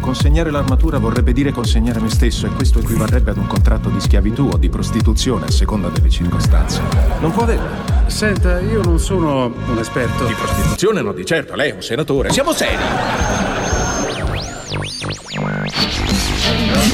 Consegnare l'armatura vorrebbe dire consegnare me stesso e questo equivarrebbe ad un contratto di schiavitù o di prostituzione a seconda delle circostanze. Non può averlo. Senta, io non sono un esperto. Di prostituzione no, di certo, lei è un senatore. Siamo seri.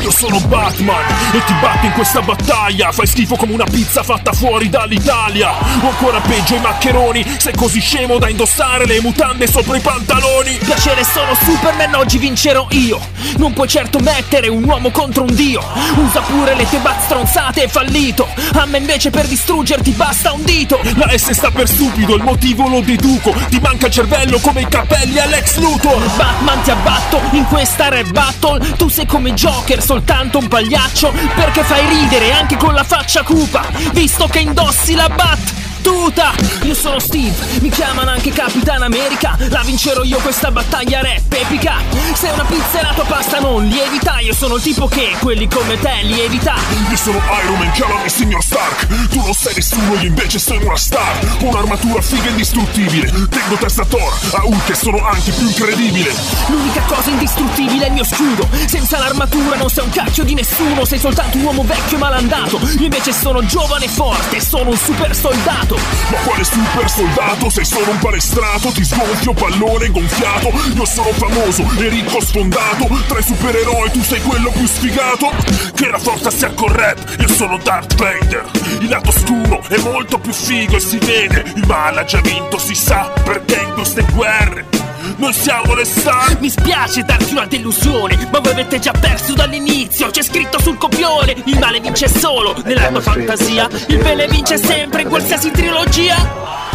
Io sono Batman e ti batto in questa battaglia. Fai schifo come una pizza fatta fuori dall'Italia. O ancora peggio i maccheroni. Sei così scemo da indossare le mutande sopra i pantaloni. Piacere sono Superman, oggi vincerò io. Non puoi certo mettere un uomo contro un dio. Usa pure le tue bat stronzate, è fallito. A me invece per distruggerti basta un dito. La S sta per stupido, il motivo lo deduco. Ti manca il cervello come i capelli all'ex Luthor. Batman ti abbatto in questa rap battle. Tu sei come Joker, soltanto un pagliaccio Perché fai ridere anche con la faccia cupa Visto che indossi la bat tuta Io sono Steve, mi chiamano anche Capitan America. La vincerò io questa battaglia rap epica. Sei una pizza e la tua pasta non lievita. Io sono il tipo che quelli come te lievita Io sono Iron Man, chiamami signor Stark. Tu non sei nessuno, io invece sono una star. Un'armatura figa e indistruttibile. Tengo testa Thor, a Hulk e sono anche più incredibile. L'unica cosa indistruttibile è il mio scudo. Senza l'armatura non sei un cacchio di nessuno. Sei soltanto un uomo vecchio e malandato. Io invece sono giovane e forte. Sono un super soldato ma quale super soldato? Sei solo un palestrato Ti sgonfio pallone gonfiato. Io sono famoso e ricco sfondato. Tra i supereroi tu sei quello più sfigato. Che la forza sia col rap Io sono Darth Vader. Il lato scuro è molto più figo e si vede. Il male ha già vinto si sa Perché in queste guerre noi siamo le star Mi spiace darti una delusione Ma voi avete già perso dall'inizio. C'è scritto sul copione Il male vince solo. Nella tua fantasia Il bene vince sempre in qualsiasi trilogia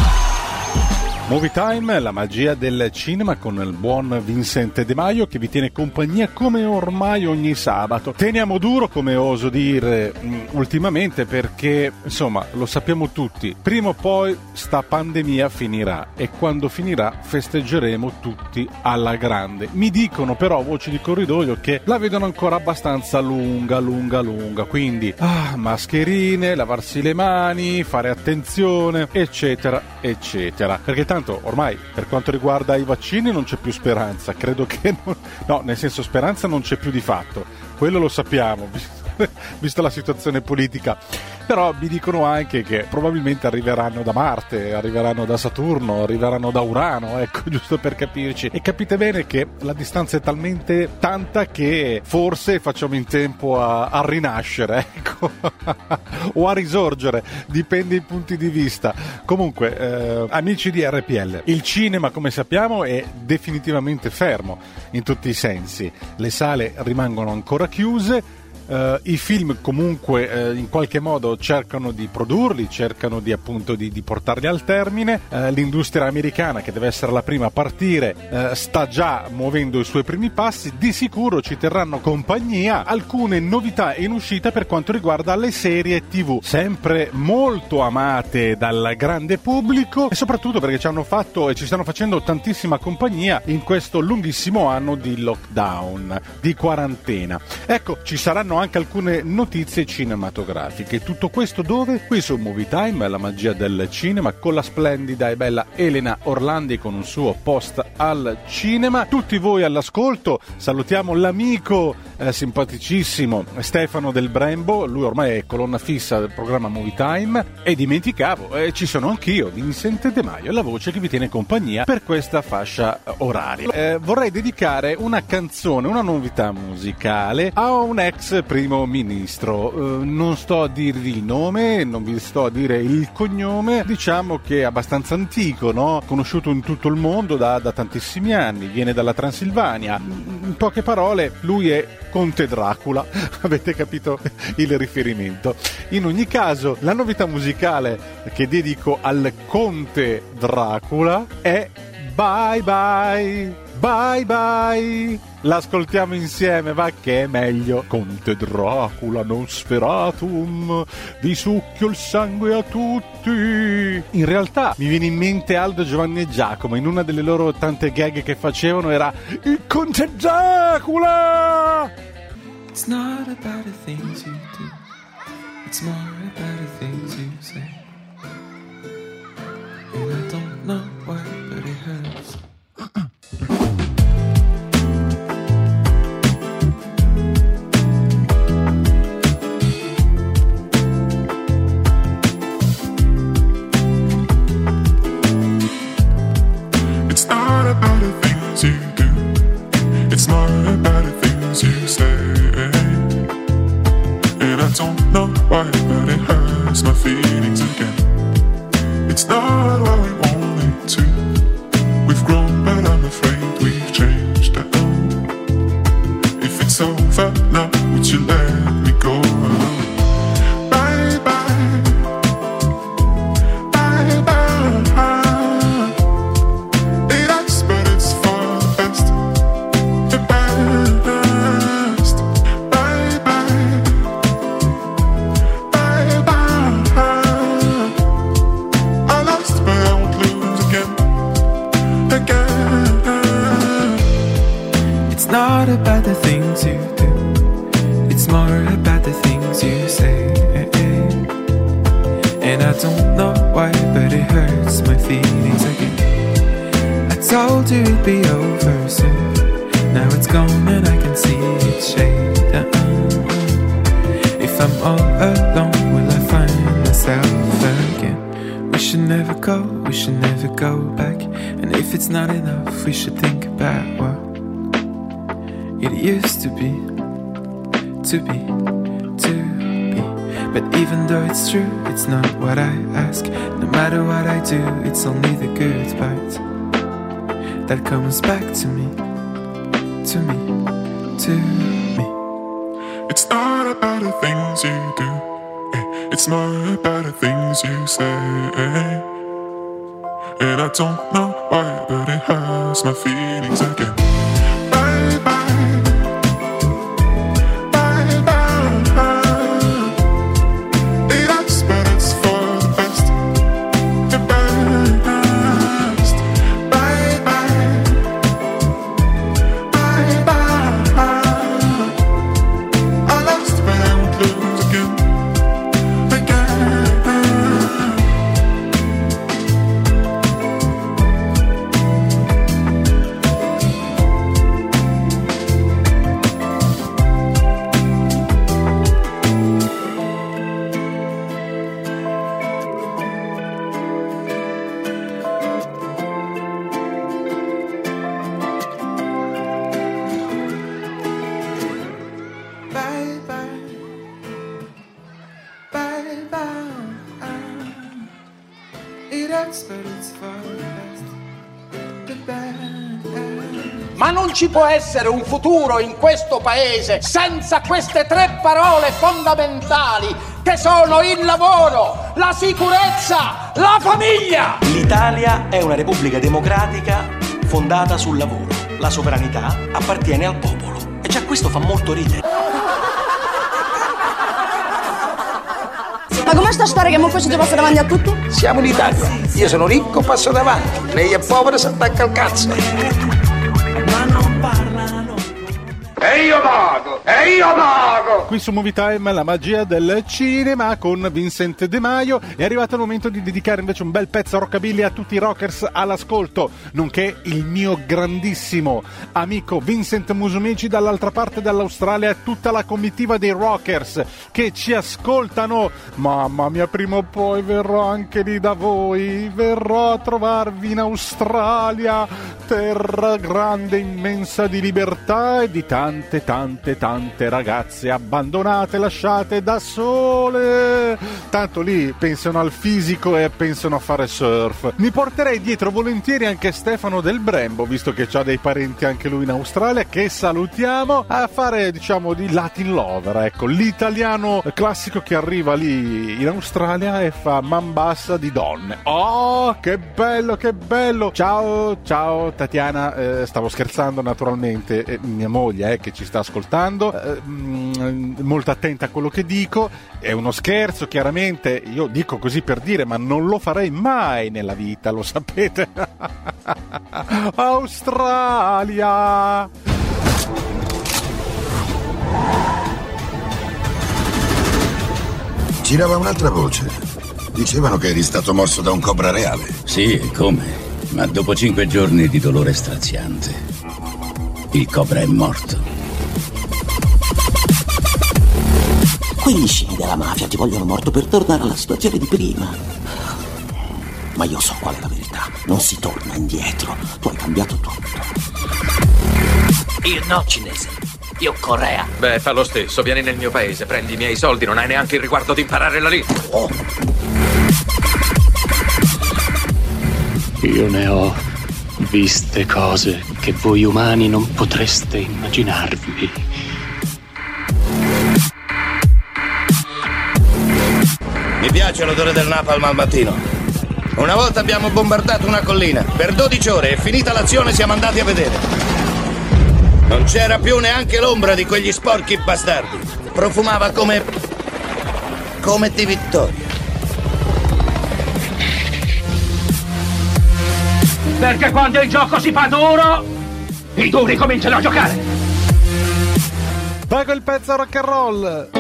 Movie Time, la magia del cinema con il buon Vincente De Maio che vi tiene compagnia come ormai ogni sabato. Teniamo duro, come oso dire mh, ultimamente, perché insomma lo sappiamo tutti, prima o poi sta pandemia finirà e quando finirà festeggeremo tutti alla grande. Mi dicono però voci di corridoio che la vedono ancora abbastanza lunga, lunga, lunga, quindi ah, mascherine, lavarsi le mani, fare attenzione, eccetera, eccetera. Perché tanto ormai per quanto riguarda i vaccini non c'è più speranza, credo che non... no, nel senso speranza non c'è più di fatto, quello lo sappiamo, vista la situazione politica. Però mi dicono anche che probabilmente arriveranno da Marte, arriveranno da Saturno, arriveranno da Urano, ecco, giusto per capirci. E capite bene che la distanza è talmente tanta che forse facciamo in tempo a, a rinascere, ecco, o a risorgere, dipende i punti di vista. Comunque, eh, amici di RPL, il cinema, come sappiamo, è definitivamente fermo in tutti i sensi. Le sale rimangono ancora chiuse eh, i film comunque eh, in qualche modo cercano di produrli, cercano di appunto di, di portarli al termine. Eh, l'industria americana, che deve essere la prima a partire, eh, sta già muovendo i suoi primi passi. Di sicuro ci terranno compagnia alcune novità in uscita per quanto riguarda le serie TV, sempre molto amate dal grande pubblico e soprattutto perché ci hanno fatto e ci stanno facendo tantissima compagnia in questo lunghissimo anno di lockdown, di quarantena. Ecco, ci saranno anche alcune notizie cinematografiche. Tutto questo dove? Qui su Movie Time, la magia del cinema, con la splendida e bella Elena Orlandi con un suo post al cinema. Tutti voi all'ascolto, salutiamo l'amico eh, simpaticissimo Stefano del Brembo, lui ormai è colonna fissa del programma Movie Time e dimenticavo, eh, ci sono anch'io, Vincente De Maio, la voce che vi tiene compagnia per questa fascia oraria. Eh, vorrei dedicare una canzone, una novità musicale a un ex primo ministro. Eh, non sto a dirvi il nome, non vi sto a dire il cognome, diciamo che è abbastanza antico, no? conosciuto in tutto il mondo da, da tantissimi anni, viene dalla Transilvania. In poche parole, lui è Conte Dracula, avete capito il riferimento. In ogni caso, la novità musicale che dedico al Conte Dracula è Bye Bye, Bye Bye. L'ascoltiamo insieme, va che è meglio. Conte Dracula, non sferatum, vi succhio il sangue a tutti. In realtà mi viene in mente Aldo, Giovanni e Giacomo. In una delle loro tante gag che facevano era il Conte Dracula. It's not about the things you do, it's more about the things you say. And I don't know why, you do, it's not about the things you say. I don't know why, but it hurts my feelings again. Essere un futuro in questo paese senza queste tre parole fondamentali che sono il lavoro, la sicurezza, la famiglia. L'Italia è una repubblica democratica fondata sul lavoro. La sovranità appartiene al popolo. E già questo fa molto ridere. Ma com'è sta storia che mo facete passare davanti a tutto? Siamo in Italia. Io sono ricco, passo davanti. Lei è povero, si attacca al cazzo. Vago! E io vago! Qui su Movie Time la magia del cinema con Vincent De Maio. È arrivato il momento di dedicare invece un bel pezzo a rockabilly a tutti i rockers all'ascolto, nonché il mio grandissimo amico Vincent Musumeci dall'altra parte dell'Australia tutta la comitiva dei rockers che ci ascoltano. Mamma mia, prima o poi verrò anche lì da voi, verrò a trovarvi in Australia, terra grande, immensa di libertà e di tante, tante, tante ragazze abbandonate, lasciate da sole. Tanto lì pensano al fisico e pensano a fare surf. Mi porterei dietro volentieri anche Stefano del Brembo, visto che ha dei parenti anche lui in Australia, che salutiamo, a fare diciamo di Latin lover, ecco, l'italiano classico che arriva lì in Australia e fa man bassa di donne. Oh, che bello, che bello! Ciao, ciao Tatiana, eh, stavo scherzando naturalmente, eh, mia moglie eh, che ci sta ascoltando, eh, mm, molto attenta a quello che dico, è uno scherzo chiaramente, io dico così per dire, ma non lo farei mai nella vita, lo sapete. Australia! Girava un'altra voce. Dicevano che eri stato morso da un cobra reale. Sì, e come? Ma dopo cinque giorni di dolore straziante, il cobra è morto. Quegli scimi della mafia ti vogliono morto per tornare alla situazione di prima. Ma io so qual è la verità. Non si torna indietro. Tu hai cambiato tutto. Io no, cinese. Io Corea. Beh, fa lo stesso. Vieni nel mio paese, prendi i miei soldi, non hai neanche il riguardo di imparare la lingua. Oh. Io ne ho viste cose che voi umani non potreste immaginarvi. Piace l'odore del napalm al mattino. Una volta abbiamo bombardato una collina. Per 12 ore e finita l'azione siamo andati a vedere. Non c'era più neanche l'ombra di quegli sporchi bastardi. Profumava come... come di vittoria. Perché quando il gioco si fa duro, i duri cominciano a giocare. Pago il pezzo rock and roll.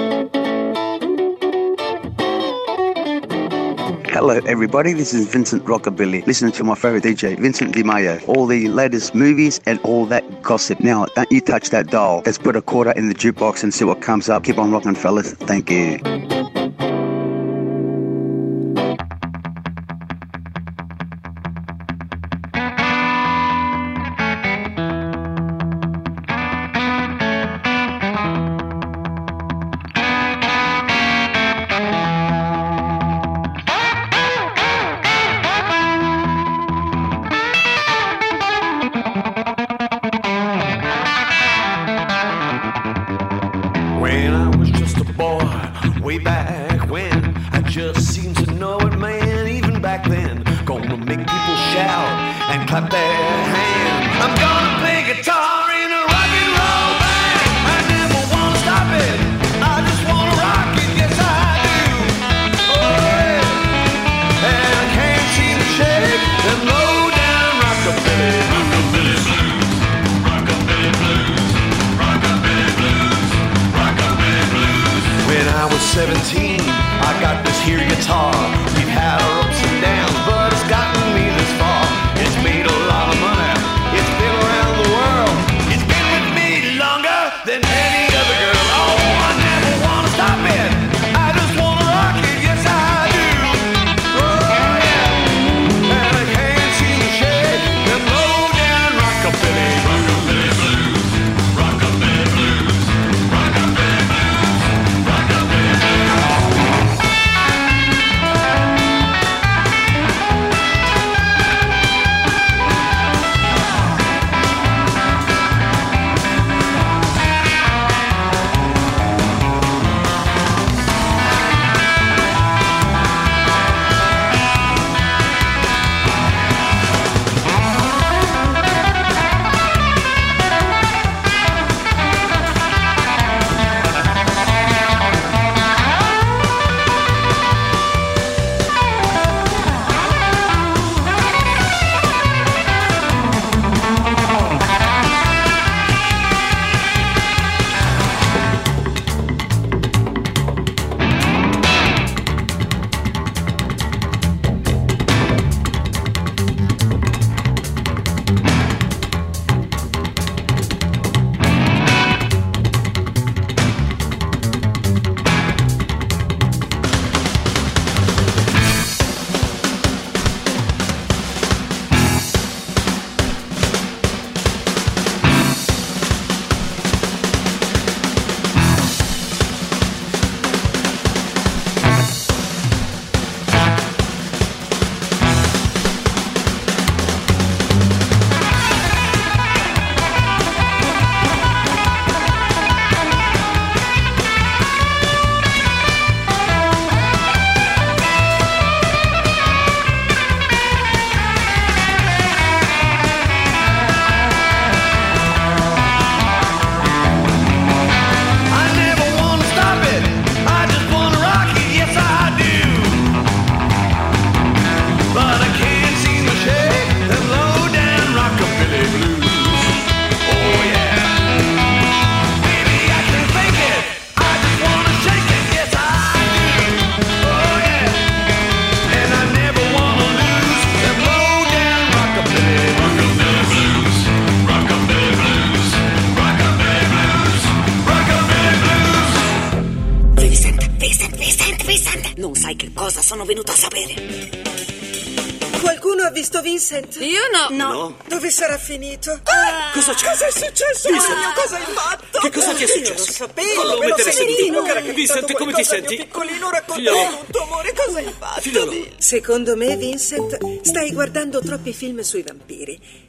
Hello, everybody. This is Vincent Rockabilly. Listening to my favorite DJ, Vincent Di Maio. All the latest movies and all that gossip. Now, don't you touch that dial. Let's put a quarter in the jukebox and see what comes up. Keep on rocking, fellas. Thank you. Finito? Ah, Cosa c'è? Cosa è successo? Vincent. Mario, cosa hai fatto? Che cosa ti è Io successo? Lo sapevo, Fallo me lo mettere sentivo che era capitato Vincent, come ti senti? mio piccolino, raccontami Figliolo. tutto, amore, cosa hai fatto? Figliolo. Secondo me, Vincent, stai guardando troppi film sui vampiri.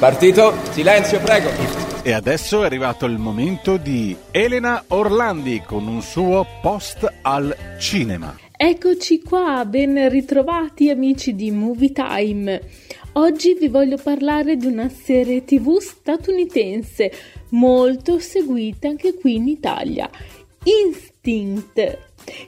Partito? Silenzio, prego. E adesso è arrivato il momento di Elena Orlandi con un suo post al cinema. Eccoci qua, ben ritrovati amici di Movie Time. Oggi vi voglio parlare di una serie tv statunitense molto seguita anche qui in Italia, Instinct,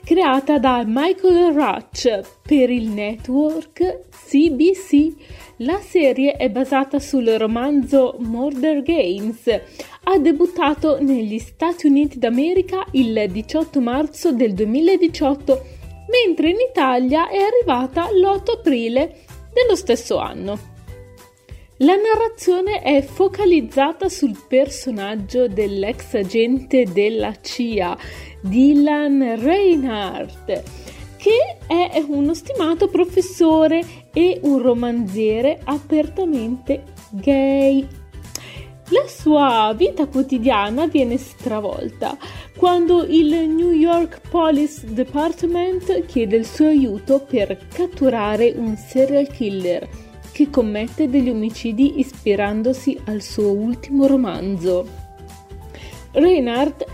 creata da Michael Rutch per il network CBC. La serie è basata sul romanzo Murder Games. Ha debuttato negli Stati Uniti d'America il 18 marzo del 2018, mentre in Italia è arrivata l'8 aprile dello stesso anno. La narrazione è focalizzata sul personaggio dell'ex agente della CIA, Dylan Reinhardt, che è uno stimato professore e un romanziere apertamente gay. La sua vita quotidiana viene stravolta quando il New York Police Department chiede il suo aiuto per catturare un serial killer che commette degli omicidi ispirandosi al suo ultimo romanzo. Reinhardt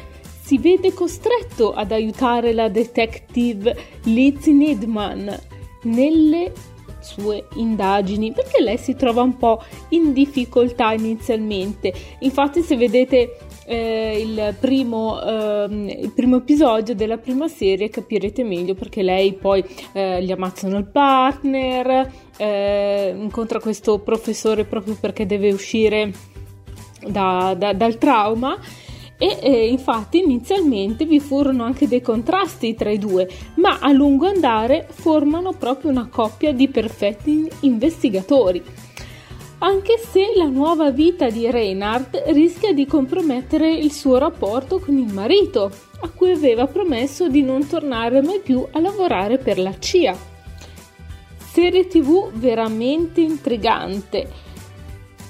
si vede costretto ad aiutare la detective Lizzie Needman nelle sue indagini perché lei si trova un po' in difficoltà inizialmente. Infatti, se vedete eh, il, primo, ehm, il primo episodio della prima serie capirete meglio perché lei poi eh, gli ammazzano il partner, eh, incontra questo professore proprio perché deve uscire da- da- dal trauma. E eh, infatti inizialmente vi furono anche dei contrasti tra i due, ma a lungo andare formano proprio una coppia di perfetti investigatori. Anche se la nuova vita di Reinhardt rischia di compromettere il suo rapporto con il marito, a cui aveva promesso di non tornare mai più a lavorare per la CIA. Serie tv veramente intrigante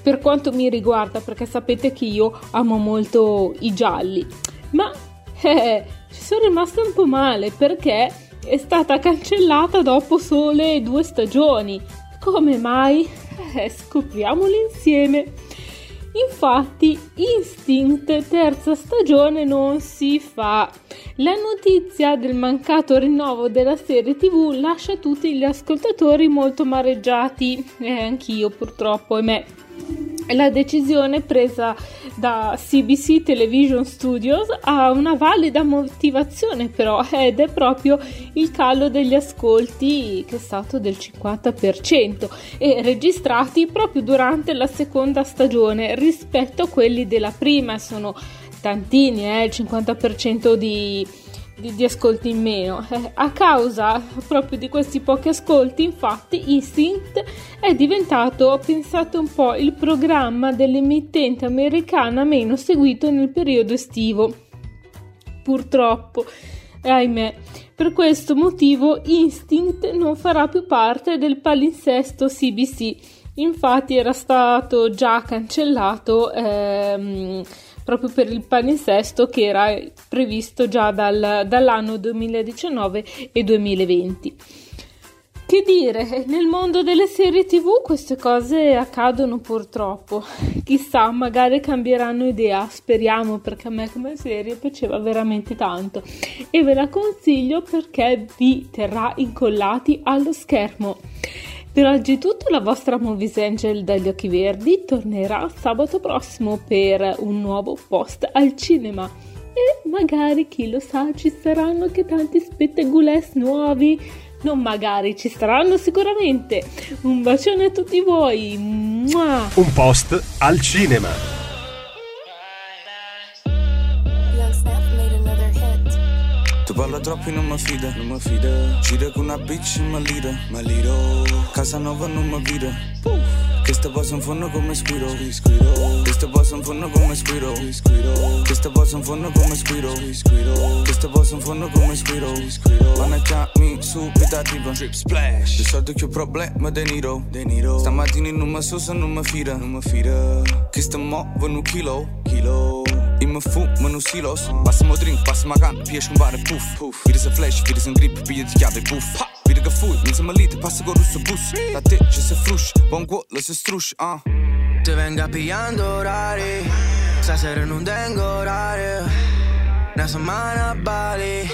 per quanto mi riguarda, perché sapete che io amo molto i gialli, ma eh, ci sono rimasta un po' male perché è stata cancellata dopo sole due stagioni. Come mai? Eh, scopriamolo insieme. Infatti, Instinct terza stagione non si fa. La notizia del mancato rinnovo della serie TV lascia tutti gli ascoltatori molto mareggiati, e eh, anch'io purtroppo, ahimè. La decisione presa da CBC Television Studios ha una valida motivazione però ed è proprio il calo degli ascolti che è stato del 50% e registrati proprio durante la seconda stagione rispetto a quelli della prima. Sono tantini eh, il 50% di di, di ascolti in meno. Eh, a causa proprio di questi pochi ascolti, infatti, Instinct è diventato, pensate un po', il programma dell'emittente americana meno seguito nel periodo estivo. Purtroppo, ahimè. Per questo motivo Instinct non farà più parte del palinsesto CBC. Infatti era stato già cancellato ehm, proprio per il palinsesto che era previsto già dal, dall'anno 2019 e 2020. Che dire, nel mondo delle serie tv queste cose accadono purtroppo. Chissà, magari cambieranno idea, speriamo perché a me come serie piaceva veramente tanto e ve la consiglio perché vi terrà incollati allo schermo. Per oggi è tutto, la vostra Movies Angel dagli occhi verdi tornerà sabato prossimo per un nuovo post al cinema e magari chi lo sa ci saranno anche tanti spettegules nuovi Non magari, ci saranno sicuramente. Un bacione a tutti voi. Un post al cinema. Parla troppo e non mi fida, non mi fida. Gira con una bitch ma lira, ma liro Casa nuova non mi vira Che sta in fondo come squiro. Che sta poi in fondo come squiro. Che sta poi in fondo come squiro. Che sta poi in fondo come squiro. Wanna chiami subito arriva Drip splash. Di solito che ho problema De Niro. Stamattina non mi so se non mi fida. Non mi fida. Che sta muovendo un chilo. Chilo I më fu, më nu silos Pas më drink, pas më kanë, pjesh më bare puf puf Vire se flesh, vire se ngrip, pije të kjave puf Vire ka fuj, minë se më lite, pas se goru se bus. Ta ti që se frush, bon guollë se strush, ah. Te venga pillando orari Stasera non tengo orario Una semana a Bali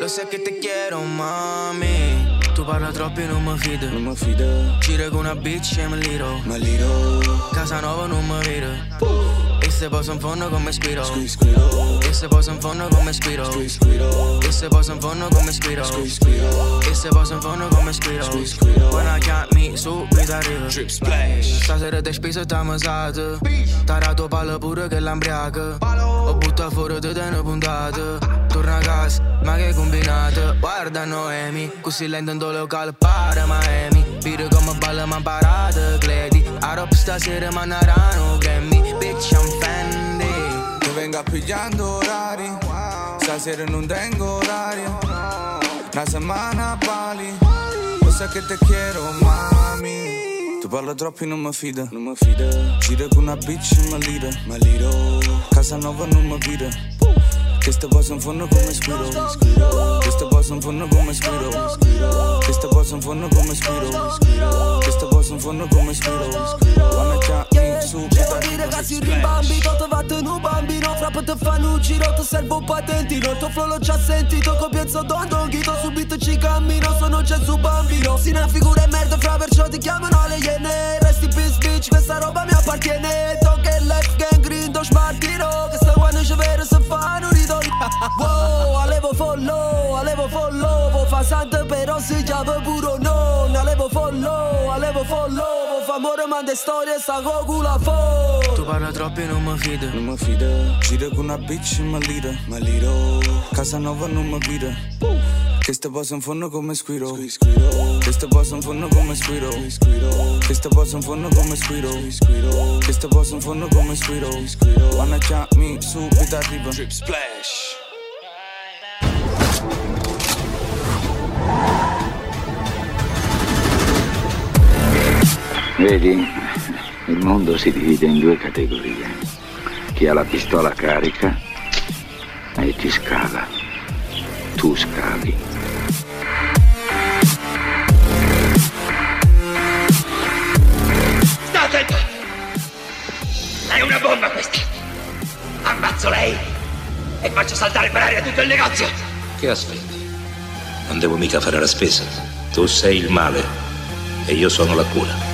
Lo sé que te quiero, mami. Tu parla troppo e non mi fido. Non mi fido. Gira con una bitch e mi liro. Ma liro. Casa nuova non mi vedo E se posso in fondo come squiro Squid, squiro E se posso in fondo come squiro Squid, squiro E se posso in fondo come squiro Squid, squiro E se posso in fondo come squiro Wanna chiami subito splash. Stasera te spesa e t'ammasato Tarato palla pure che l'ambriaca Ho buttato fuori te una puntata Torna a casa, ma che combinato Guarda Noemi, così lento in locale para Miami. Pire come balla ma imparato Cledi Arop stasera ma narano Grammy venga pigliando orari. Stasera non tengo orario. Una semana a Bali. Lo sai che te quiero, mami. Tu parla troppo e non mi fida. Non mi fida. Gira con una bitch in ma lira Ma liro Casa nuova non mi vira Che sta poi in fondo come squiro Che sta poi in fondo come squiro Che sta poi in fondo come squiro Che sta poi in fondo come squiro Wanna chiami subito Devo dire che si rimbambito fatto un bambino. Fra te fanno un giro Ti servo un patentino Il tuo flow l'ho già sentito Copienzo don don Ghito Subito ci cammino. Sono Gesù bambino. Si una figura e merda Fra perciò ti chiamano le iene Resti peace bitch Questa roba mi appartiene Wow, alevo follow, alevo follow Vo fa sante però si chiama puro no Alevo follow, alevo follow Vo fa amore manda storie sta cocula fo. Tu parla troppo e non mi fido. Non mi fido. Gira con una bitch in ma lira Ma liro Casa nuova non mi vira Che sta poi in fondo come squiro Che sta poi in fondo come squiro Che sta poi in fondo come squiro Che sta poi in fondo come squiro Wanna chiami subito arriva Drip splash Vedi, il mondo si divide in due categorie. Chi ha la pistola carica e chi scala. Tu scavi. Sta attento! È una bomba questa! Ammazzo lei e faccio saltare per aria tutto il negozio! Che aspetti? Non devo mica fare la spesa. Tu sei il male e io sono la cura.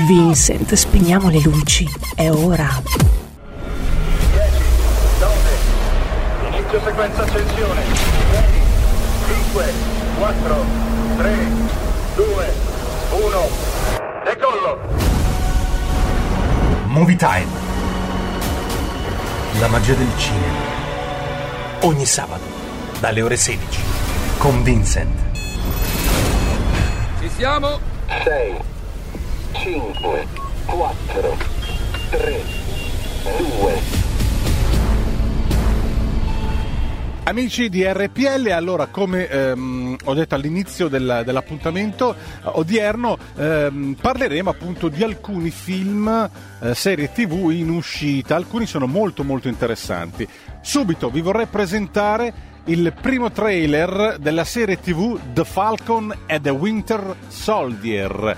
Vincent, spegniamo le luci. È ora. Inizio sequenza accensione. 5, 4, 3, 2, 1. Decollo! Movie Time. La magia del cinema. Ogni sabato, dalle ore 16. Con Vincent. Ci siamo? 6, 5, 4, 3, 2, Amici di RPL, allora come ehm, ho detto all'inizio del- dell'appuntamento eh, odierno ehm, parleremo appunto di alcuni film, eh, serie tv in uscita, alcuni sono molto molto interessanti. Subito vi vorrei presentare il primo trailer della serie TV The Falcon and the Winter Soldier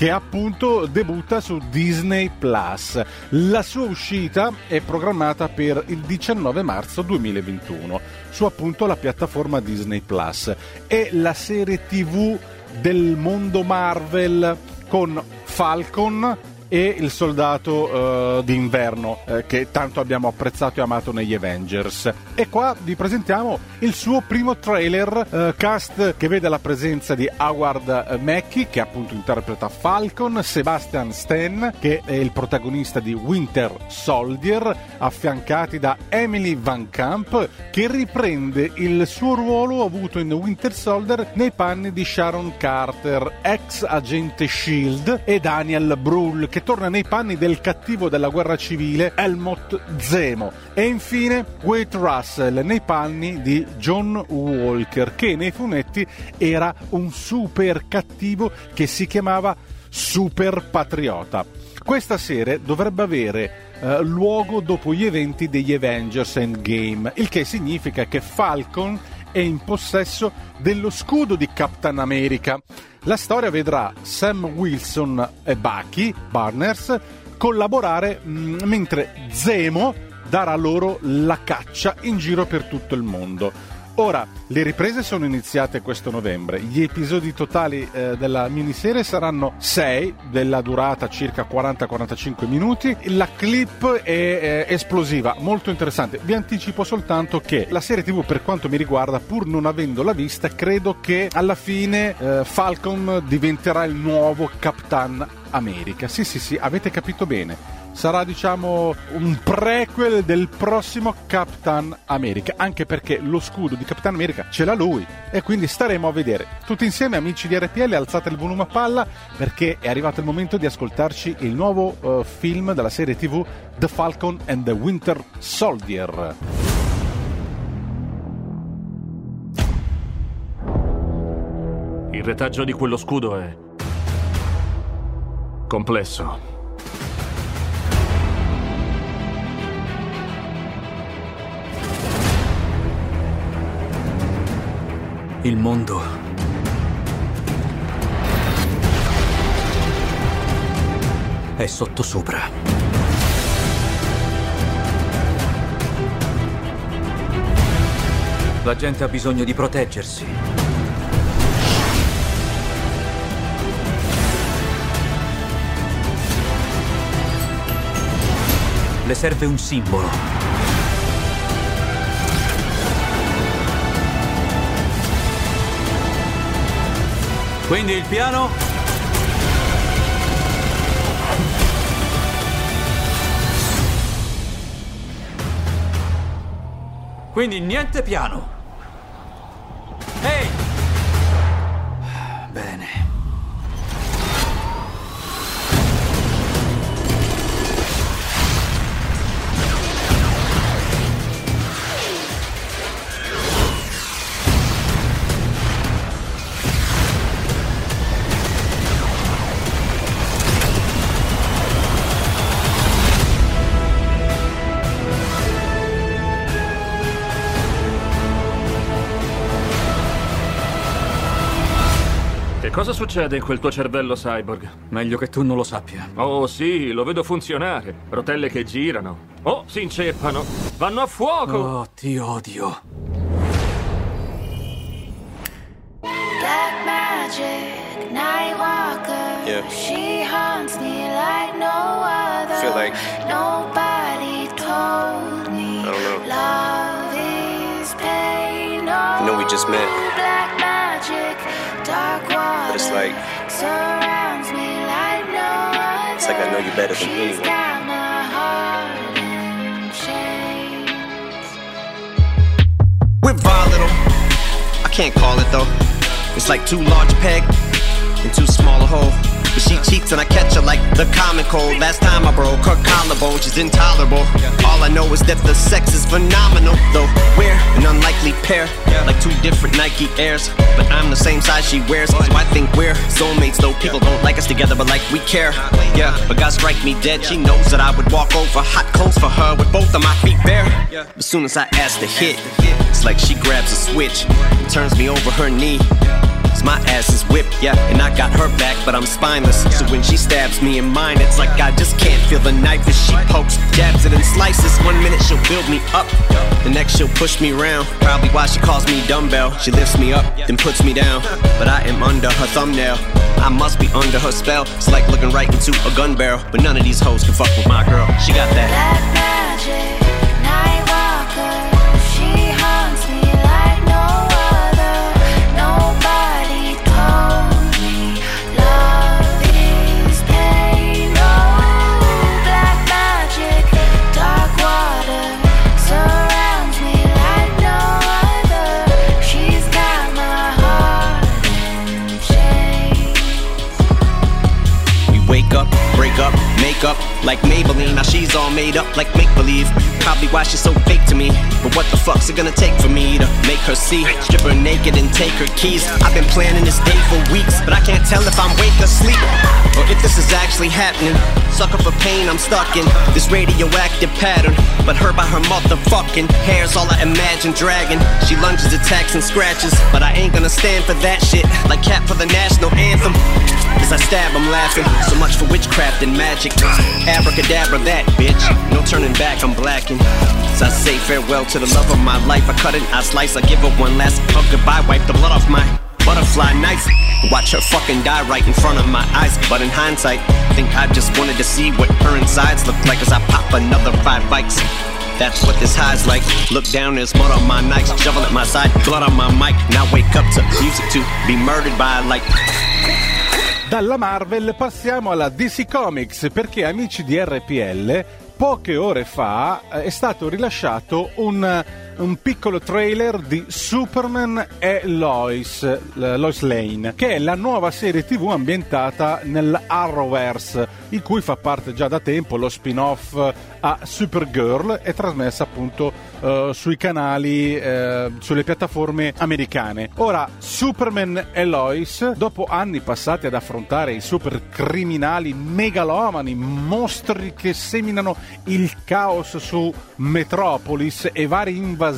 che appunto debutta su Disney Plus. La sua uscita è programmata per il 19 marzo 2021 su appunto la piattaforma Disney Plus. È la serie TV del mondo Marvel con Falcon e il soldato uh, d'inverno eh, che tanto abbiamo apprezzato e amato negli Avengers. E qua vi presentiamo il suo primo trailer uh, cast che vede la presenza di Howard Mackie che appunto interpreta Falcon, Sebastian Stan che è il protagonista di Winter Soldier, affiancati da Emily Van Camp che riprende il suo ruolo avuto in Winter Soldier nei panni di Sharon Carter, ex agente Shield e Daniel Brühl che che torna nei panni del cattivo della guerra civile Helmut Zemo e infine Wade Russell nei panni di John Walker che nei fumetti era un super cattivo che si chiamava Super Patriota. Questa serie dovrebbe avere eh, luogo dopo gli eventi degli Avengers Endgame, il che significa che Falcon è in possesso dello scudo di Captain America. La storia vedrà Sam Wilson e Bucky Barners collaborare mm, mentre Zemo darà loro la caccia in giro per tutto il mondo. Ora, le riprese sono iniziate questo novembre, gli episodi totali eh, della miniserie saranno 6, della durata circa 40-45 minuti, la clip è eh, esplosiva, molto interessante. Vi anticipo soltanto che la serie tv per quanto mi riguarda, pur non avendola vista, credo che alla fine eh, Falcon diventerà il nuovo Capitan America. Sì, sì, sì, avete capito bene sarà diciamo un prequel del prossimo Capitan America, anche perché lo scudo di Capitan America ce l'ha lui e quindi staremo a vedere. Tutti insieme amici di RPL alzate il volume a palla perché è arrivato il momento di ascoltarci il nuovo uh, film della serie TV The Falcon and the Winter Soldier. Il retaggio di quello scudo è complesso. Il mondo è sottosopra. La gente ha bisogno di proteggersi. Le serve un simbolo. Quindi il piano? Quindi niente piano. Cosa succede in quel tuo cervello cyborg? Meglio che tu non lo sappia. Oh sì, lo vedo funzionare. Rotelle che girano. Oh, si inceppano. Vanno a fuoco! Oh, ti odio. Black magic, night walker. Yeah. She haunts me like no other. Feel like nobody told me. I don't know. Love is pain. No, I know we just met. Black magic. But it's like, it's like I know you better than anyone. We're volatile. I can't call it though. It's like too large a peg and too small a hole. But she cheats and I catch her like the common cold. Last time I broke her collarbone. she's intolerable. All I know is that the sex is phenomenal, though we're an unlikely pair, like two different Nike Airs. But I'm the same size she wears, so I think we're soulmates. Though people don't like us together, but like we care. Yeah, but God strike me dead. She knows that I would walk over hot coals for her with both of my feet bare. As soon as I ask to hit, it's like she grabs a switch, and turns me over her knee. My ass is whipped, yeah, and I got her back, but I'm spineless. So when she stabs me in mine, it's like I just can't feel the knife as she pokes, jabs it, and slices. One minute she'll build me up, the next she'll push me around. Probably why she calls me dumbbell. She lifts me up, then puts me down. But I am under her thumbnail. I must be under her spell. It's like looking right into a gun barrel. But none of these hoes can fuck with my girl. She got that. magic, up like Maybelline. Now she's all made up like make believe. Probably why she's so fake to me. But what the fuck's it gonna take for me to make her see? Strip her naked and take her keys. I've been planning this day for weeks, but I can't tell if I'm awake or asleep. Or if this is actually happening. Sucker for pain, I'm stuck in this radioactive pattern. But her by her motherfucking hair's all I imagine dragging. She lunges, attacks, and scratches. But I ain't gonna stand for that shit. Like Cap for the national anthem. As I stab, I'm laughing. So much for witchcraft and magic. Abracadabra, that bitch. No turning back, I'm blacking. As I say farewell to the love of my life, I cut it, I slice, I give her one last hug goodbye, wipe the blood off my butterfly knife. Watch her fucking die right in front of my eyes. But in hindsight, think I just wanted to see what her insides look like as I pop another five bikes. That's what this high's like. Look down, there's mud on my knife, Shovel at my side, blood on my mic. Now wake up to music to be murdered by like. Dalla Marvel passiamo alla DC Comics perché amici di RPL poche ore fa eh, è stato rilasciato un, un piccolo trailer di Superman e Lois, eh, Lois Lane, che è la nuova serie tv ambientata nell'Arrowverse, in cui fa parte già da tempo lo spin-off a Supergirl e trasmessa appunto eh, sui canali, eh, sulle piattaforme americane. Ora, Superman e Lois, dopo anni passati ad affrontare i super criminali megalomani, mostri che seminano il caos su Metropolis e varie invasioni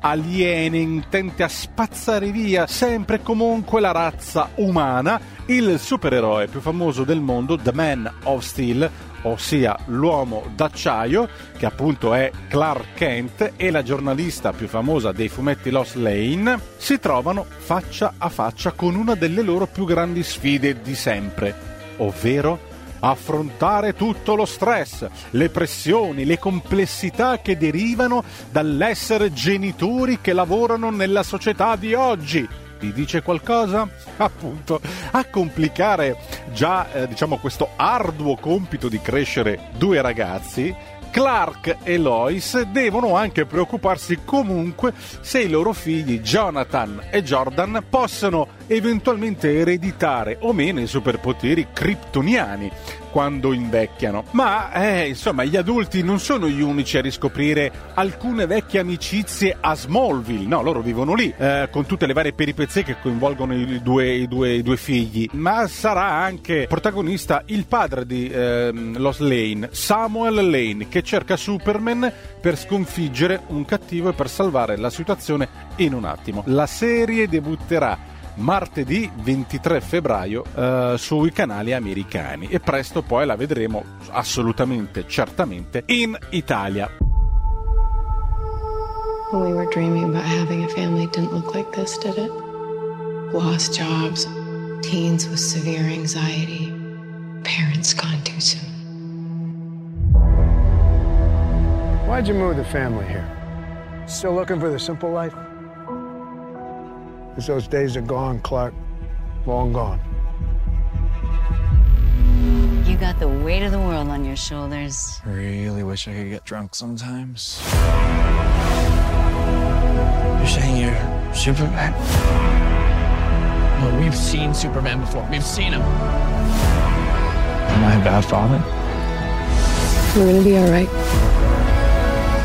aliene intente a spazzare via sempre e comunque la razza umana, il supereroe più famoso del mondo, The Man of Steel, ossia l'uomo d'acciaio, che appunto è Clark Kent, e la giornalista più famosa dei fumetti Lost Lane, si trovano faccia a faccia con una delle loro più grandi sfide di sempre, ovvero affrontare tutto lo stress, le pressioni, le complessità che derivano dall'essere genitori che lavorano nella società di oggi. Vi dice qualcosa? Appunto, a complicare già eh, diciamo questo arduo compito di crescere due ragazzi, Clark e Lois devono anche preoccuparsi comunque se i loro figli Jonathan e Jordan possono eventualmente ereditare o meno i superpoteri kryptoniani quando invecchiano. Ma, eh, insomma, gli adulti non sono gli unici a riscoprire alcune vecchie amicizie a Smallville. No, loro vivono lì, eh, con tutte le varie peripezie che coinvolgono i due, i due, i due figli. Ma sarà anche protagonista il padre di eh, Lois Lane, Samuel Lane, che cerca Superman per sconfiggere un cattivo e per salvare la situazione in un attimo. La serie debutterà martedì 23 febbraio eh, sui canali americani e presto poi la vedremo assolutamente certamente in Italia. When we were dreaming about having a family, it didn't look like this, did it? Lost jobs, teens with severe anxiety, parents gone too soon. Why'd you move the family here? Still looking for the simple life? Because those days are gone, Clark. Long gone. You got the weight of the world on your shoulders. I really wish I could get drunk sometimes. You're saying you're Superman? Well, we've seen Superman before. We've seen him. Am I a bad father? We're gonna be alright.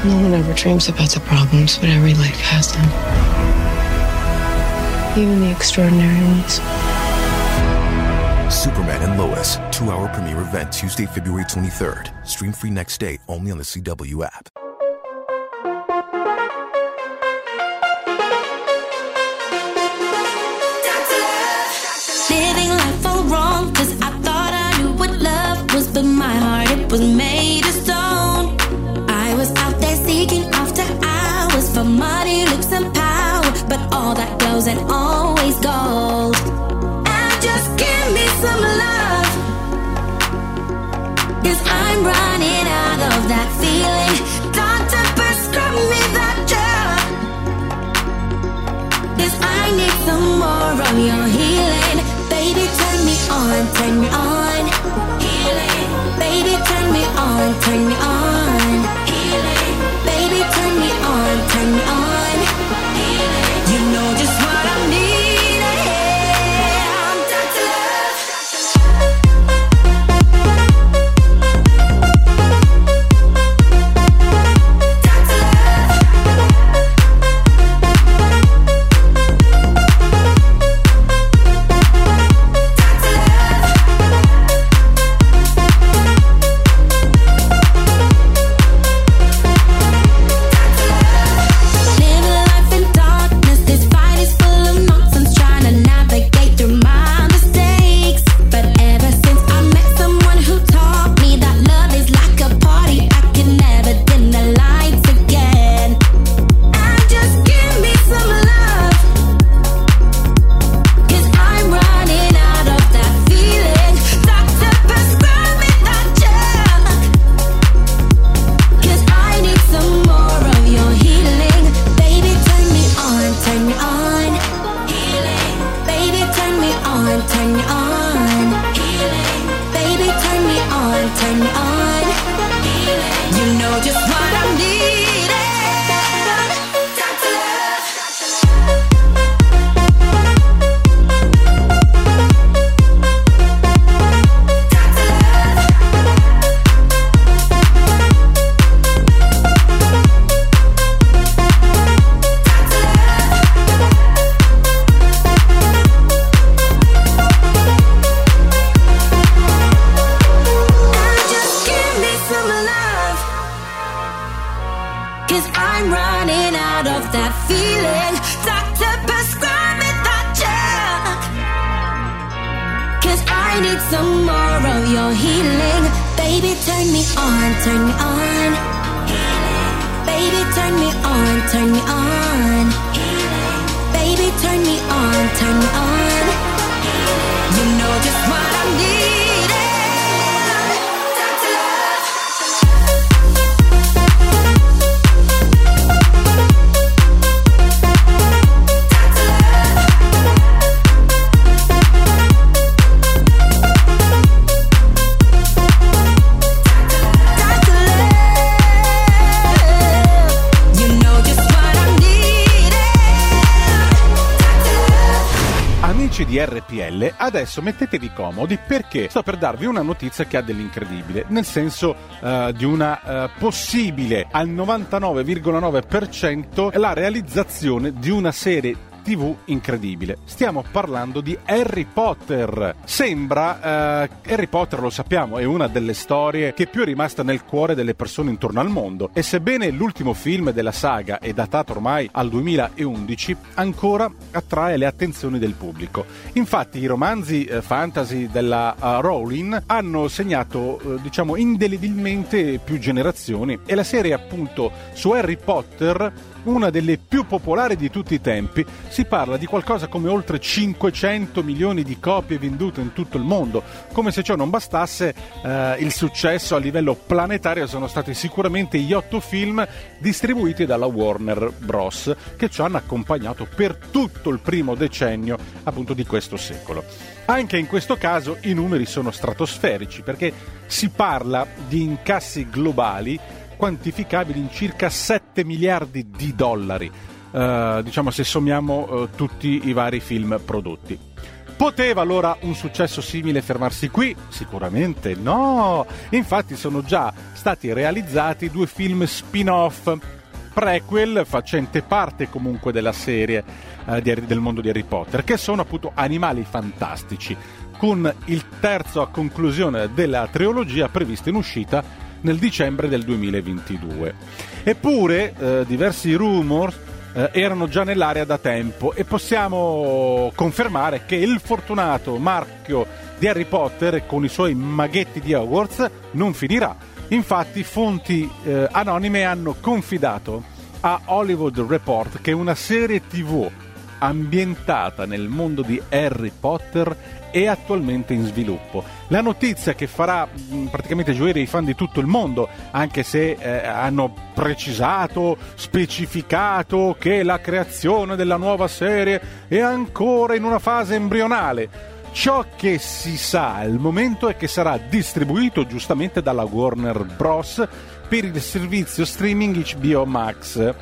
No one ever dreams about the problems, but every life has them. Even the extraordinary ones. Superman and Lois, two hour premiere event Tuesday, February 23rd. Stream free next day only on the CW app. Living life all wrong, cause I thought I knew what love was, but my heart, it was made of stone. I was out there seeking after hours for money, all that glows and always gold. And just give me some love, cause I'm running out of that feeling. Doctor, prescribe me that drug. Cause I need some more of your healing. Baby, turn me on, turn me on. Healing. Baby, turn me on, turn me on. I need some more of your healing. Baby, turn me on, turn me on. Baby, turn me on, turn me on. Baby, turn me on, turn me on. You know just what I'm needing. RPL, adesso mettetevi comodi perché sto per darvi una notizia che ha dell'incredibile, nel senso eh, di una eh, possibile al 99,9% la realizzazione di una serie TV incredibile. Stiamo parlando di Harry Potter. Sembra, eh, Harry Potter lo sappiamo, è una delle storie che più è rimasta nel cuore delle persone intorno al mondo e sebbene l'ultimo film della saga è datato ormai al 2011, ancora attrae le attenzioni del pubblico. Infatti i romanzi eh, fantasy della eh, Rowling hanno segnato, eh, diciamo, indelebilmente più generazioni e la serie appunto su Harry Potter una delle più popolari di tutti i tempi, si parla di qualcosa come oltre 500 milioni di copie vendute in tutto il mondo. Come se ciò non bastasse, eh, il successo a livello planetario sono stati sicuramente gli otto film distribuiti dalla Warner Bros. che ci hanno accompagnato per tutto il primo decennio appunto di questo secolo. Anche in questo caso i numeri sono stratosferici perché si parla di incassi globali quantificabili in circa 7 miliardi di dollari, eh, diciamo se sommiamo eh, tutti i vari film prodotti. Poteva allora un successo simile fermarsi qui? Sicuramente no. Infatti sono già stati realizzati due film spin-off prequel facente parte comunque della serie eh, di- del mondo di Harry Potter, che sono appunto animali fantastici, con il terzo a conclusione della trilogia previsto in uscita nel dicembre del 2022. Eppure eh, diversi rumor eh, erano già nell'aria da tempo e possiamo confermare che il fortunato marchio di Harry Potter con i suoi maghetti di Hogwarts non finirà. Infatti fonti eh, anonime hanno confidato a Hollywood Report che una serie tv ambientata nel mondo di Harry Potter è attualmente in sviluppo. La notizia che farà mh, praticamente gioire i fan di tutto il mondo, anche se eh, hanno precisato, specificato che la creazione della nuova serie è ancora in una fase embrionale. Ciò che si sa al momento è che sarà distribuito giustamente dalla Warner Bros. per il servizio streaming HBO Max.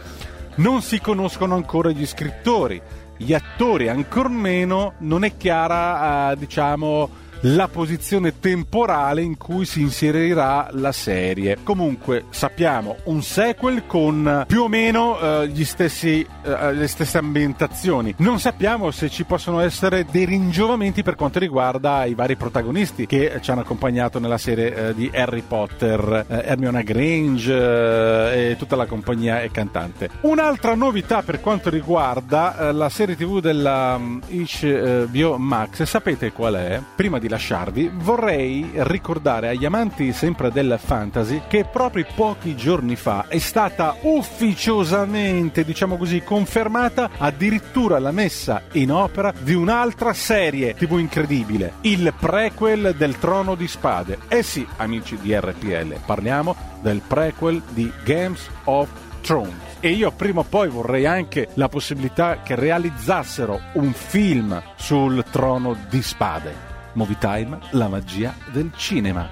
Non si conoscono ancora gli scrittori, gli attori, ancor meno non è chiara, eh, diciamo, la posizione temporale in cui si inserirà la serie. Comunque sappiamo un sequel con più o meno eh, stessi, eh, le stesse ambientazioni. Non sappiamo se ci possono essere dei ringiovamenti per quanto riguarda i vari protagonisti che ci hanno accompagnato nella serie eh, di Harry Potter, eh, Hermione Grange eh, e tutta la compagnia e cantante. Un'altra novità per quanto riguarda eh, la serie TV della um, HBO Max, sapete qual è? Prima di lasciarvi, vorrei ricordare agli amanti sempre del fantasy che proprio pochi giorni fa è stata ufficiosamente, diciamo così, confermata addirittura la messa in opera di un'altra serie TV incredibile, il prequel del Trono di Spade. Eh sì, amici di RPL, parliamo del prequel di Games of Thrones. E io prima o poi vorrei anche la possibilità che realizzassero un film sul Trono di Spade. Movie Time, la magia del cinema.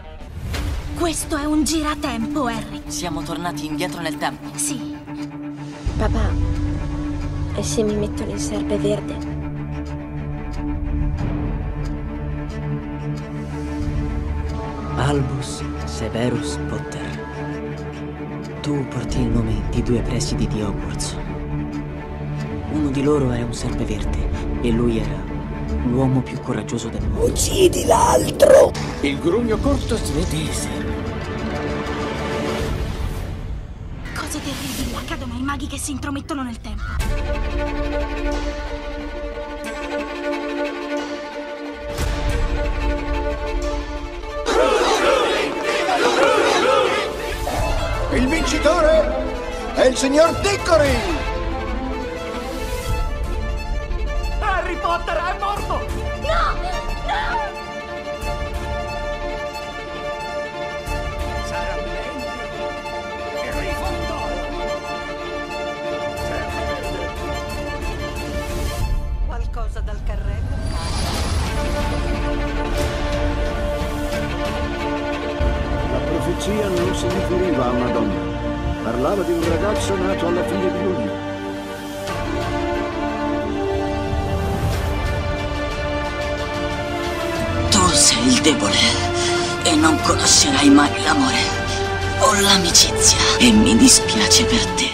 Questo è un giratempo, Harry. Siamo tornati indietro nel tempo. Sì. Papà, e se mi mettono il serpe verde? Albus Severus Potter. Tu porti il nome di due presidi di Hogwarts. Uno di loro era un serpe verde e lui era l'uomo più coraggioso del mondo. Uccidi l'altro! Il grugno corto svedese. Cose terribili accadono ai maghi che si intromettono nel tempo. Il vincitore è il signor Dickory! Potter è morto! No! No! Sarà meglio che rifondò. Qualcosa dal carrello? La profezia non si riferiva a una donna. Parlava di un ragazzo nato alla fine di luglio. Il debole e non conoscerai mai l'amore o l'amicizia e mi dispiace per te.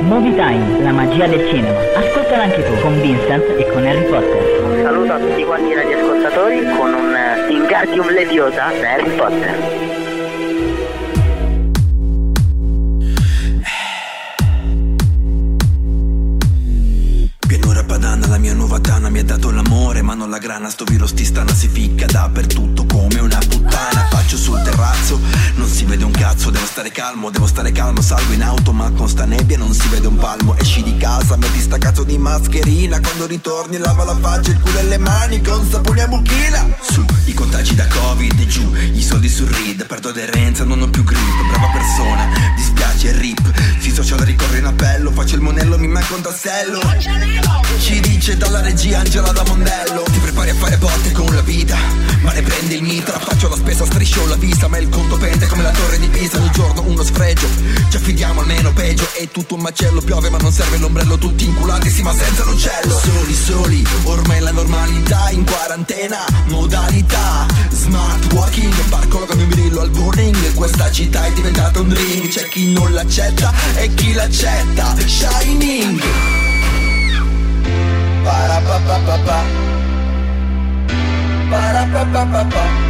Movie Time, la magia del cinema. Ascoltala anche tu con Vincent e con Harry Potter. Un saluto a tutti quanti i radioascoltatori con un eh, Ingardium Leviosa da Harry Potter. Grana, sto virus ti stana si ficca dappertutto come una puttana Faccio sul terrazzo, non si vede un cazzo Devo stare calmo, devo stare calmo. Salgo in auto ma con sta nebbia non si vede un palmo. Esci di casa, metti sta cazzo di mascherina. Quando ritorni lava la faccia, il culo e le mani Con sapone a buchina Su, i contagi da covid giù I soldi sul read, perdo aderenza, non ho più grip Brava persona, dispiace rip. Si social ricorre in appello Faccio il monello, mi manca un tassello. Ci dice dalla regia Angela da Mondello Ti prepari a fare botte con la vita Ma ne prendi il mitra Faccio la spesa, striscio la vista Ma il conto pende come la torre di Pisa Ogni giorno uno sfrega peggio Ci affidiamo almeno peggio. È tutto un macello Piove ma non serve l'ombrello Tutti inculati sì ma senza l'uccello. Soli soli Ormai la normalità In quarantena Modalità. Smart walking Parcolo come un birillo al burning Questa città è diventata un ring C'è chi non l'accetta E chi l'accetta Shining. Parapapapapa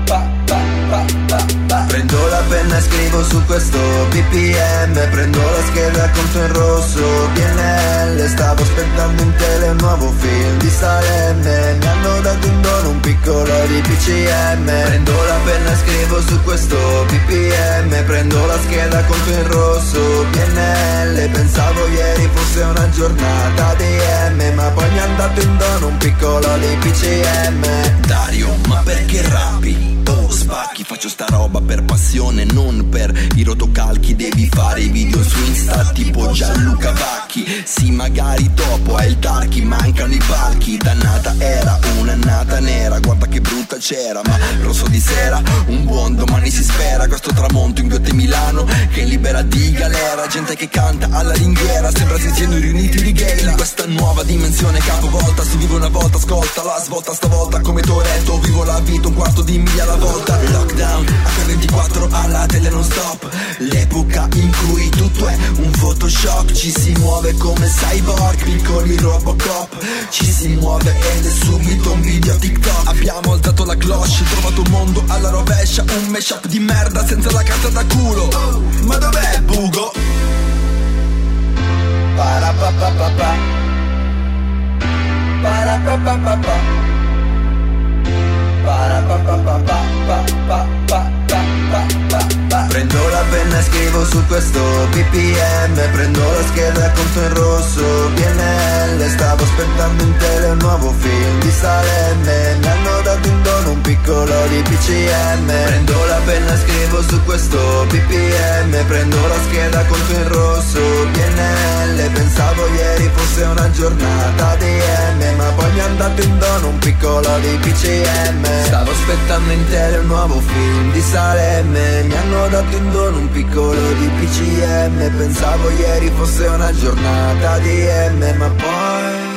Prendo la penna e scrivo su questo BPM Prendo la scheda conto in rosso PNL Stavo aspettando in tele un nuovo film di Salemme. Mi hanno dato in dono un piccolo di PCM Prendo la penna e scrivo su questo BPM Prendo la scheda conto in rosso PNL Pensavo ieri fosse una giornata di M Ma poi mi hanno dato in dono un piccolo di PCM Dario, ma perché rappi? Spacchi, faccio sta roba per passione, non per i rotocalchi Devi fare i video su Insta tipo Gianluca Vacchi. Sì, magari dopo hai il darky, mancano i palchi. Dannata era un'annata nera, guarda che brutta c'era Ma rosso di sera, un buon domani si spera. Questo tramonto in Goethe Milano che libera di galera. Gente che canta alla ringhiera, sembra si siano riuniti di gay. Questa nuova dimensione capovolta, si vive una volta, ascolta la svolta stavolta come Toretto. Vivo la vita un quarto di miglia alla volta Lockdown, H24 alla tele non stop. L'epoca in cui tutto è un photoshop. Ci si muove come cyborg, piccoli robocop. Ci si muove ed è subito un video TikTok. Abbiamo alzato la cloche, trovato un mondo alla rovescia. Un mashup di merda senza la carta da culo. Oh, Ma dov'è il bugo? Prendo la penna e scrivo su questo BPM Prendo la scheda conto in rosso PNL Stavo aspettando in tele un nuovo film. Di Salemme Mi hanno dato in dono un piccolo di PCM Prendo la penna e scrivo su questo BPM Prendo la scheda conto in rosso PNL Pensavo ieri fosse una giornata di M Ma poi mi hanno dato in dono un piccolo di PCM Stavo aspettando in tele un nuovo film di Salemme. Mi hanno dato in dono un piccolo di PCM Pensavo ieri fosse una giornata di M Ma poi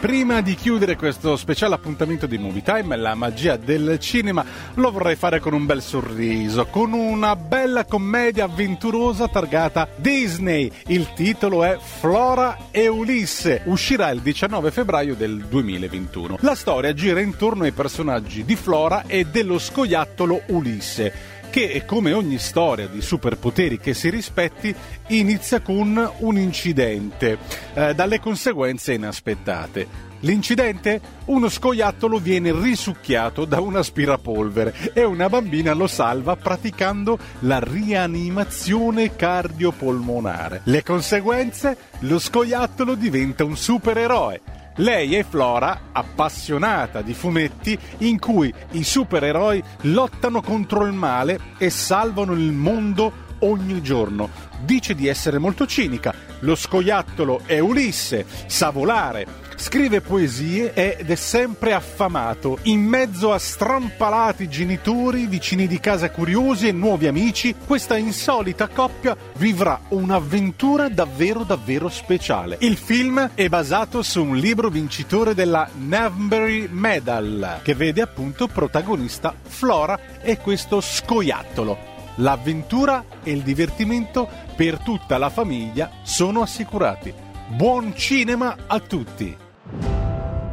Prima di chiudere questo speciale appuntamento di Movie Time, la magia del cinema, lo vorrei fare con un bel sorriso, con una bella commedia avventurosa targata Disney. Il titolo è Flora e Ulisse. Uscirà il 19 febbraio del 2021. La storia gira intorno ai personaggi di Flora e dello scoiattolo Ulisse che, come ogni storia di superpoteri che si rispetti, inizia con un incidente, eh, dalle conseguenze inaspettate. L'incidente? Uno scoiattolo viene risucchiato da un aspirapolvere e una bambina lo salva praticando la rianimazione cardiopolmonare. Le conseguenze? Lo scoiattolo diventa un supereroe. Lei è Flora, appassionata di fumetti in cui i supereroi lottano contro il male e salvano il mondo ogni giorno. Dice di essere molto cinica. Lo scoiattolo è Ulisse, sa volare, scrive poesie ed è sempre affamato. In mezzo a strampalati genitori, vicini di casa curiosi e nuovi amici, questa insolita coppia vivrà un'avventura davvero davvero speciale. Il film è basato su un libro vincitore della Navbury Medal, che vede appunto protagonista Flora e questo scoiattolo. L'avventura e il divertimento per tutta la famiglia sono assicurati. Buon cinema a tutti!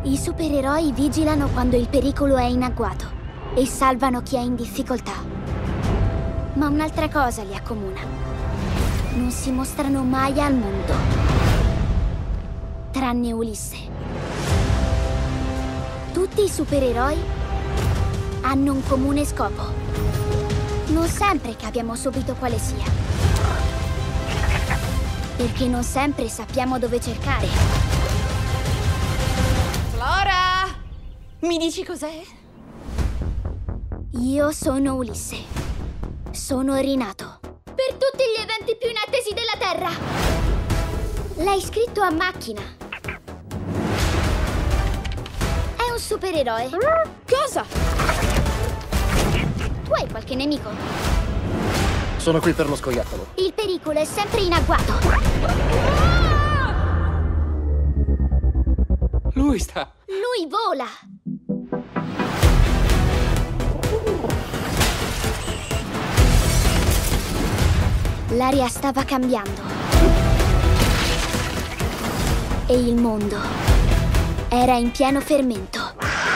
I supereroi vigilano quando il pericolo è in agguato e salvano chi è in difficoltà. Ma un'altra cosa li accomuna. Non si mostrano mai al mondo. Tranne Ulisse. Tutti i supereroi hanno un comune scopo. Non sempre capiamo subito quale sia. Perché non sempre sappiamo dove cercare. Flora! Mi dici cos'è? Io sono Ulisse. Sono rinato. Per tutti gli eventi più inattesi della Terra! L'hai scritto a macchina. È un supereroe. Cosa? Tu hai qualche nemico? Sono qui per lo scoiattolo. Il pericolo è sempre in agguato. Lui sta. Lui vola. L'aria stava cambiando. E il mondo era in pieno fermento.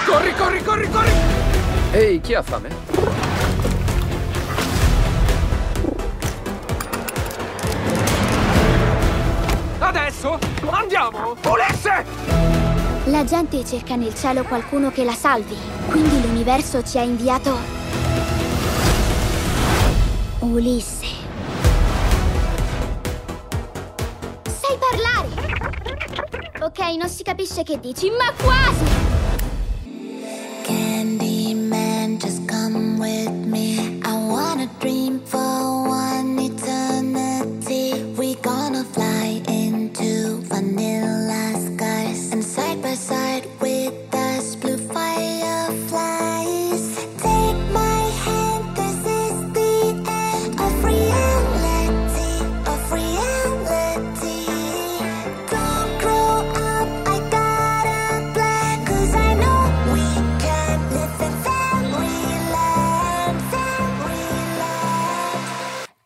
Corri, corri, corri, corri! Ehi, chi ha fame? Adesso andiamo! Ulisse! La gente cerca nel cielo qualcuno che la salvi. Quindi l'universo ci ha inviato Ulisse. Sai parlare? Ok, non si capisce che dici, ma quasi! Candyman, just come with me.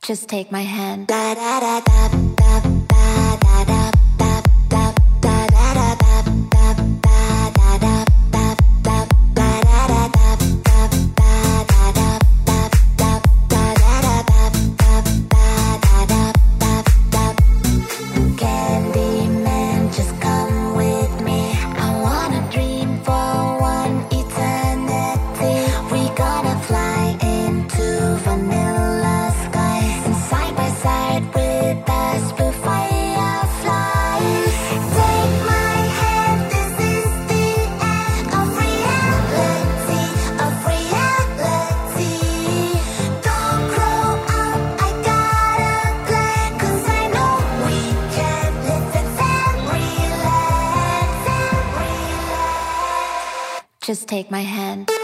Just take my hand. Da da da Just take my hand.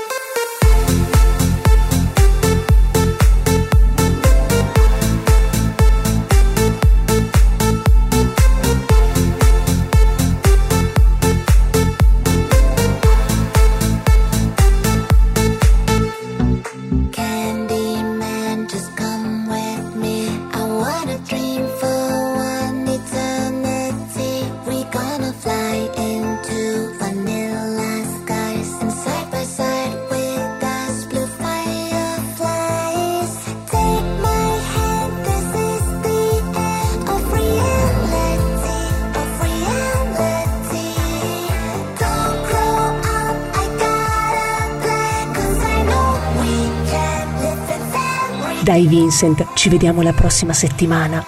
Dai Vincent, ci vediamo la prossima settimana.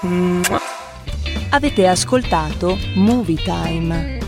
Avete ascoltato Movie Time.